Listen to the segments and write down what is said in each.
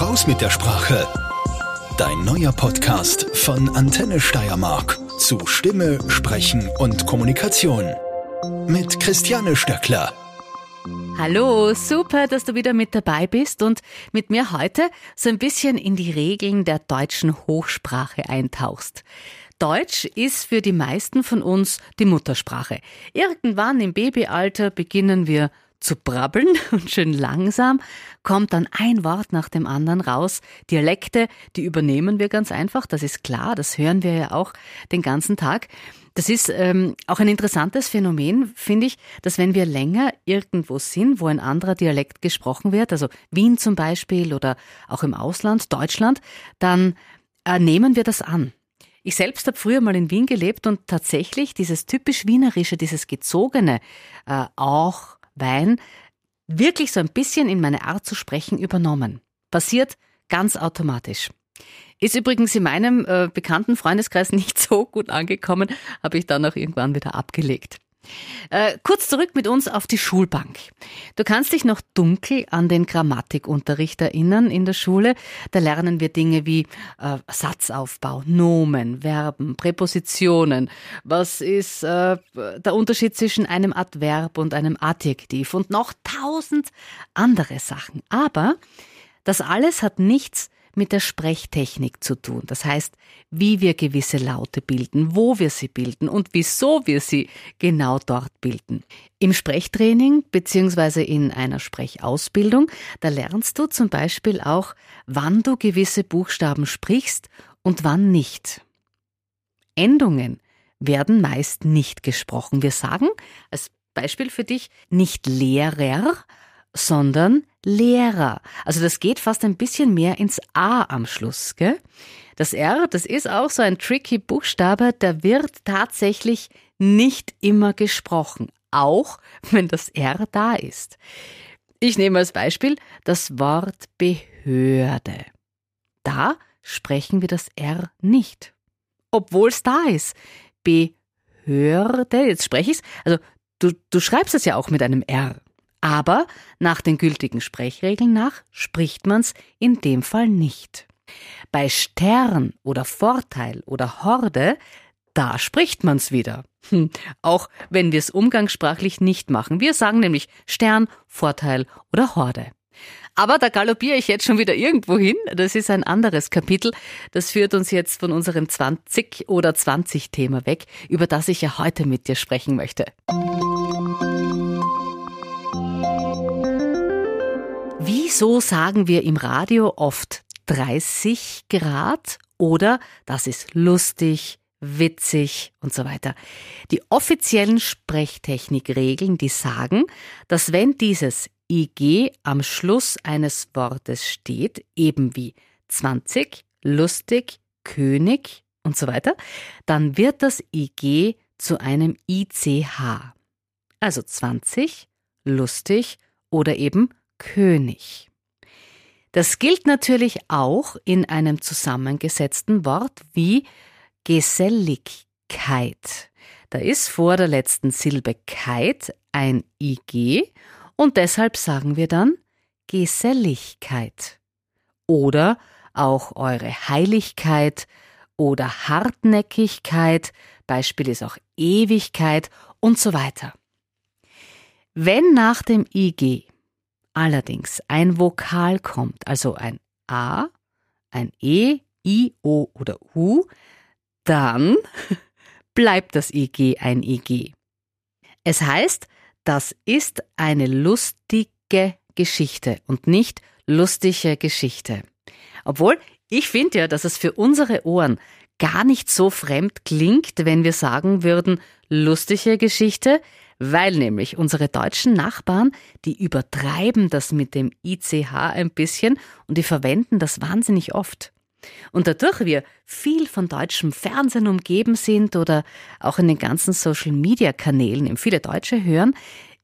Raus mit der Sprache. Dein neuer Podcast von Antenne Steiermark zu Stimme, Sprechen und Kommunikation. Mit Christiane Stöckler. Hallo, super, dass du wieder mit dabei bist und mit mir heute so ein bisschen in die Regeln der deutschen Hochsprache eintauchst. Deutsch ist für die meisten von uns die Muttersprache. Irgendwann im Babyalter beginnen wir zu brabbeln und schön langsam kommt dann ein Wort nach dem anderen raus. Dialekte, die übernehmen wir ganz einfach, das ist klar, das hören wir ja auch den ganzen Tag. Das ist ähm, auch ein interessantes Phänomen, finde ich, dass wenn wir länger irgendwo sind, wo ein anderer Dialekt gesprochen wird, also Wien zum Beispiel oder auch im Ausland, Deutschland, dann äh, nehmen wir das an. Ich selbst habe früher mal in Wien gelebt und tatsächlich dieses typisch Wienerische, dieses Gezogene, äh, auch Wein wirklich so ein bisschen in meine Art zu sprechen übernommen. Passiert ganz automatisch. Ist übrigens in meinem äh, bekannten Freundeskreis nicht so gut angekommen, habe ich dann auch irgendwann wieder abgelegt. Äh, kurz zurück mit uns auf die Schulbank. Du kannst dich noch dunkel an den Grammatikunterricht erinnern in der Schule. Da lernen wir Dinge wie äh, Satzaufbau, Nomen, Verben, Präpositionen. Was ist äh, der Unterschied zwischen einem Adverb und einem Adjektiv und noch tausend andere Sachen. Aber das alles hat nichts mit der Sprechtechnik zu tun. Das heißt, wie wir gewisse Laute bilden, wo wir sie bilden und wieso wir sie genau dort bilden. Im Sprechtraining bzw. in einer Sprechausbildung, da lernst du zum Beispiel auch, wann du gewisse Buchstaben sprichst und wann nicht. Endungen werden meist nicht gesprochen. Wir sagen als Beispiel für dich nicht Lehrer, sondern Lehrer. Also das geht fast ein bisschen mehr ins A am Schluss, gell? Das R, das ist auch so ein tricky Buchstabe, der wird tatsächlich nicht immer gesprochen, auch wenn das R da ist. Ich nehme als Beispiel das Wort Behörde. Da sprechen wir das R nicht, obwohl es da ist. Behörde, jetzt spreche ich es, also du, du schreibst es ja auch mit einem R. Aber nach den gültigen Sprechregeln nach spricht man's in dem Fall nicht. Bei Stern oder Vorteil oder Horde, da spricht man's wieder. Hm, auch wenn wir es umgangssprachlich nicht machen. Wir sagen nämlich Stern, Vorteil oder Horde. Aber da galoppiere ich jetzt schon wieder irgendwo hin. Das ist ein anderes Kapitel. Das führt uns jetzt von unserem 20 oder 20 Thema weg, über das ich ja heute mit dir sprechen möchte. Wieso sagen wir im Radio oft 30 Grad oder das ist lustig, witzig und so weiter. Die offiziellen Sprechtechnikregeln, die sagen, dass wenn dieses IG am Schluss eines Wortes steht, eben wie 20, lustig, König und so weiter, dann wird das IG zu einem ICH. Also 20, lustig oder eben König. Das gilt natürlich auch in einem zusammengesetzten Wort wie Geselligkeit. Da ist vor der letzten Silbe Keit ein IG und deshalb sagen wir dann Geselligkeit. Oder auch eure Heiligkeit oder Hartnäckigkeit, Beispiel ist auch Ewigkeit und so weiter. Wenn nach dem IG allerdings ein Vokal kommt, also ein A, ein E, I, O oder U, dann bleibt das IG ein IG. Es heißt, das ist eine lustige Geschichte und nicht lustige Geschichte. Obwohl, ich finde ja, dass es für unsere Ohren gar nicht so fremd klingt, wenn wir sagen würden, lustige Geschichte, weil nämlich unsere deutschen Nachbarn, die übertreiben das mit dem ICH ein bisschen und die verwenden das wahnsinnig oft. Und dadurch wir viel von deutschem Fernsehen umgeben sind oder auch in den ganzen Social-Media-Kanälen im viele Deutsche hören,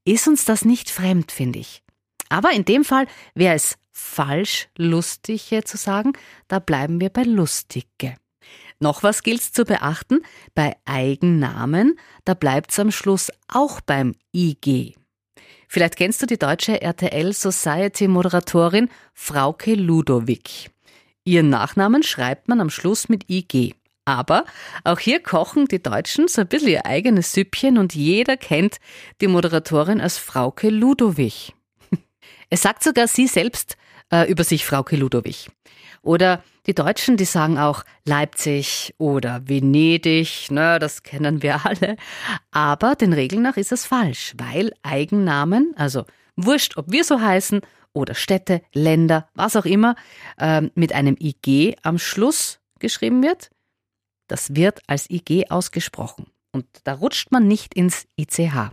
ist uns das nicht fremd, finde ich. Aber in dem Fall wäre es falsch, lustige zu sagen, da bleiben wir bei lustige. Noch was gilt's zu beachten? Bei Eigennamen, da bleibt's am Schluss auch beim IG. Vielleicht kennst du die deutsche RTL Society Moderatorin Frauke Ludovic. Ihren Nachnamen schreibt man am Schluss mit IG. Aber auch hier kochen die Deutschen so ein bisschen ihr eigenes Süppchen und jeder kennt die Moderatorin als Frauke Ludovic. Es sagt sogar sie selbst äh, über sich Frauke Ludovic. Oder die Deutschen, die sagen auch Leipzig oder Venedig, ne, das kennen wir alle. Aber den Regeln nach ist es falsch, weil Eigennamen, also wurscht, ob wir so heißen oder Städte, Länder, was auch immer, äh, mit einem IG am Schluss geschrieben wird, das wird als IG ausgesprochen. Und da rutscht man nicht ins ICH.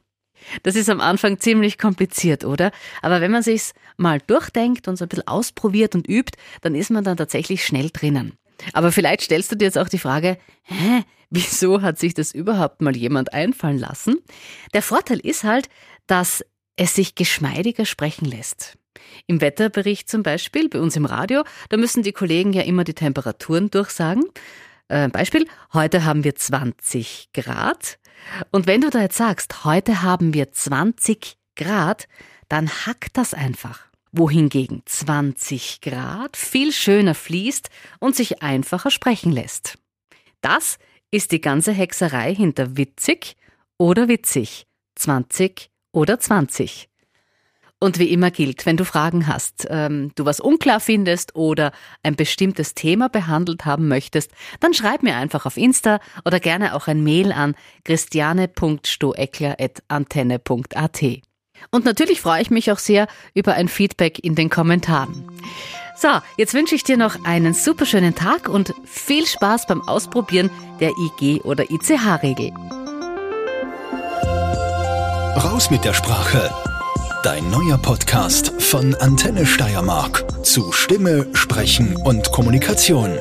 Das ist am Anfang ziemlich kompliziert, oder? Aber wenn man sich's mal durchdenkt und so ein bisschen ausprobiert und übt, dann ist man dann tatsächlich schnell drinnen. Aber vielleicht stellst du dir jetzt auch die Frage, hä, wieso hat sich das überhaupt mal jemand einfallen lassen? Der Vorteil ist halt, dass es sich geschmeidiger sprechen lässt. Im Wetterbericht zum Beispiel, bei uns im Radio, da müssen die Kollegen ja immer die Temperaturen durchsagen. Äh, Beispiel, heute haben wir 20 Grad. Und wenn du da jetzt sagst, heute haben wir 20 Grad, dann hackt das einfach. Wohingegen 20 Grad viel schöner fließt und sich einfacher sprechen lässt. Das ist die ganze Hexerei hinter witzig oder witzig, 20 oder 20. Und wie immer gilt, wenn du Fragen hast, ähm, du was unklar findest oder ein bestimmtes Thema behandelt haben möchtest, dann schreib mir einfach auf Insta oder gerne auch ein Mail an christiane.stoeckler.antenne.at. Und natürlich freue ich mich auch sehr über ein Feedback in den Kommentaren. So, jetzt wünsche ich dir noch einen super schönen Tag und viel Spaß beim Ausprobieren der IG oder ICH-Regel. Raus mit der Sprache Dein neuer Podcast von Antenne Steiermark zu Stimme, Sprechen und Kommunikation.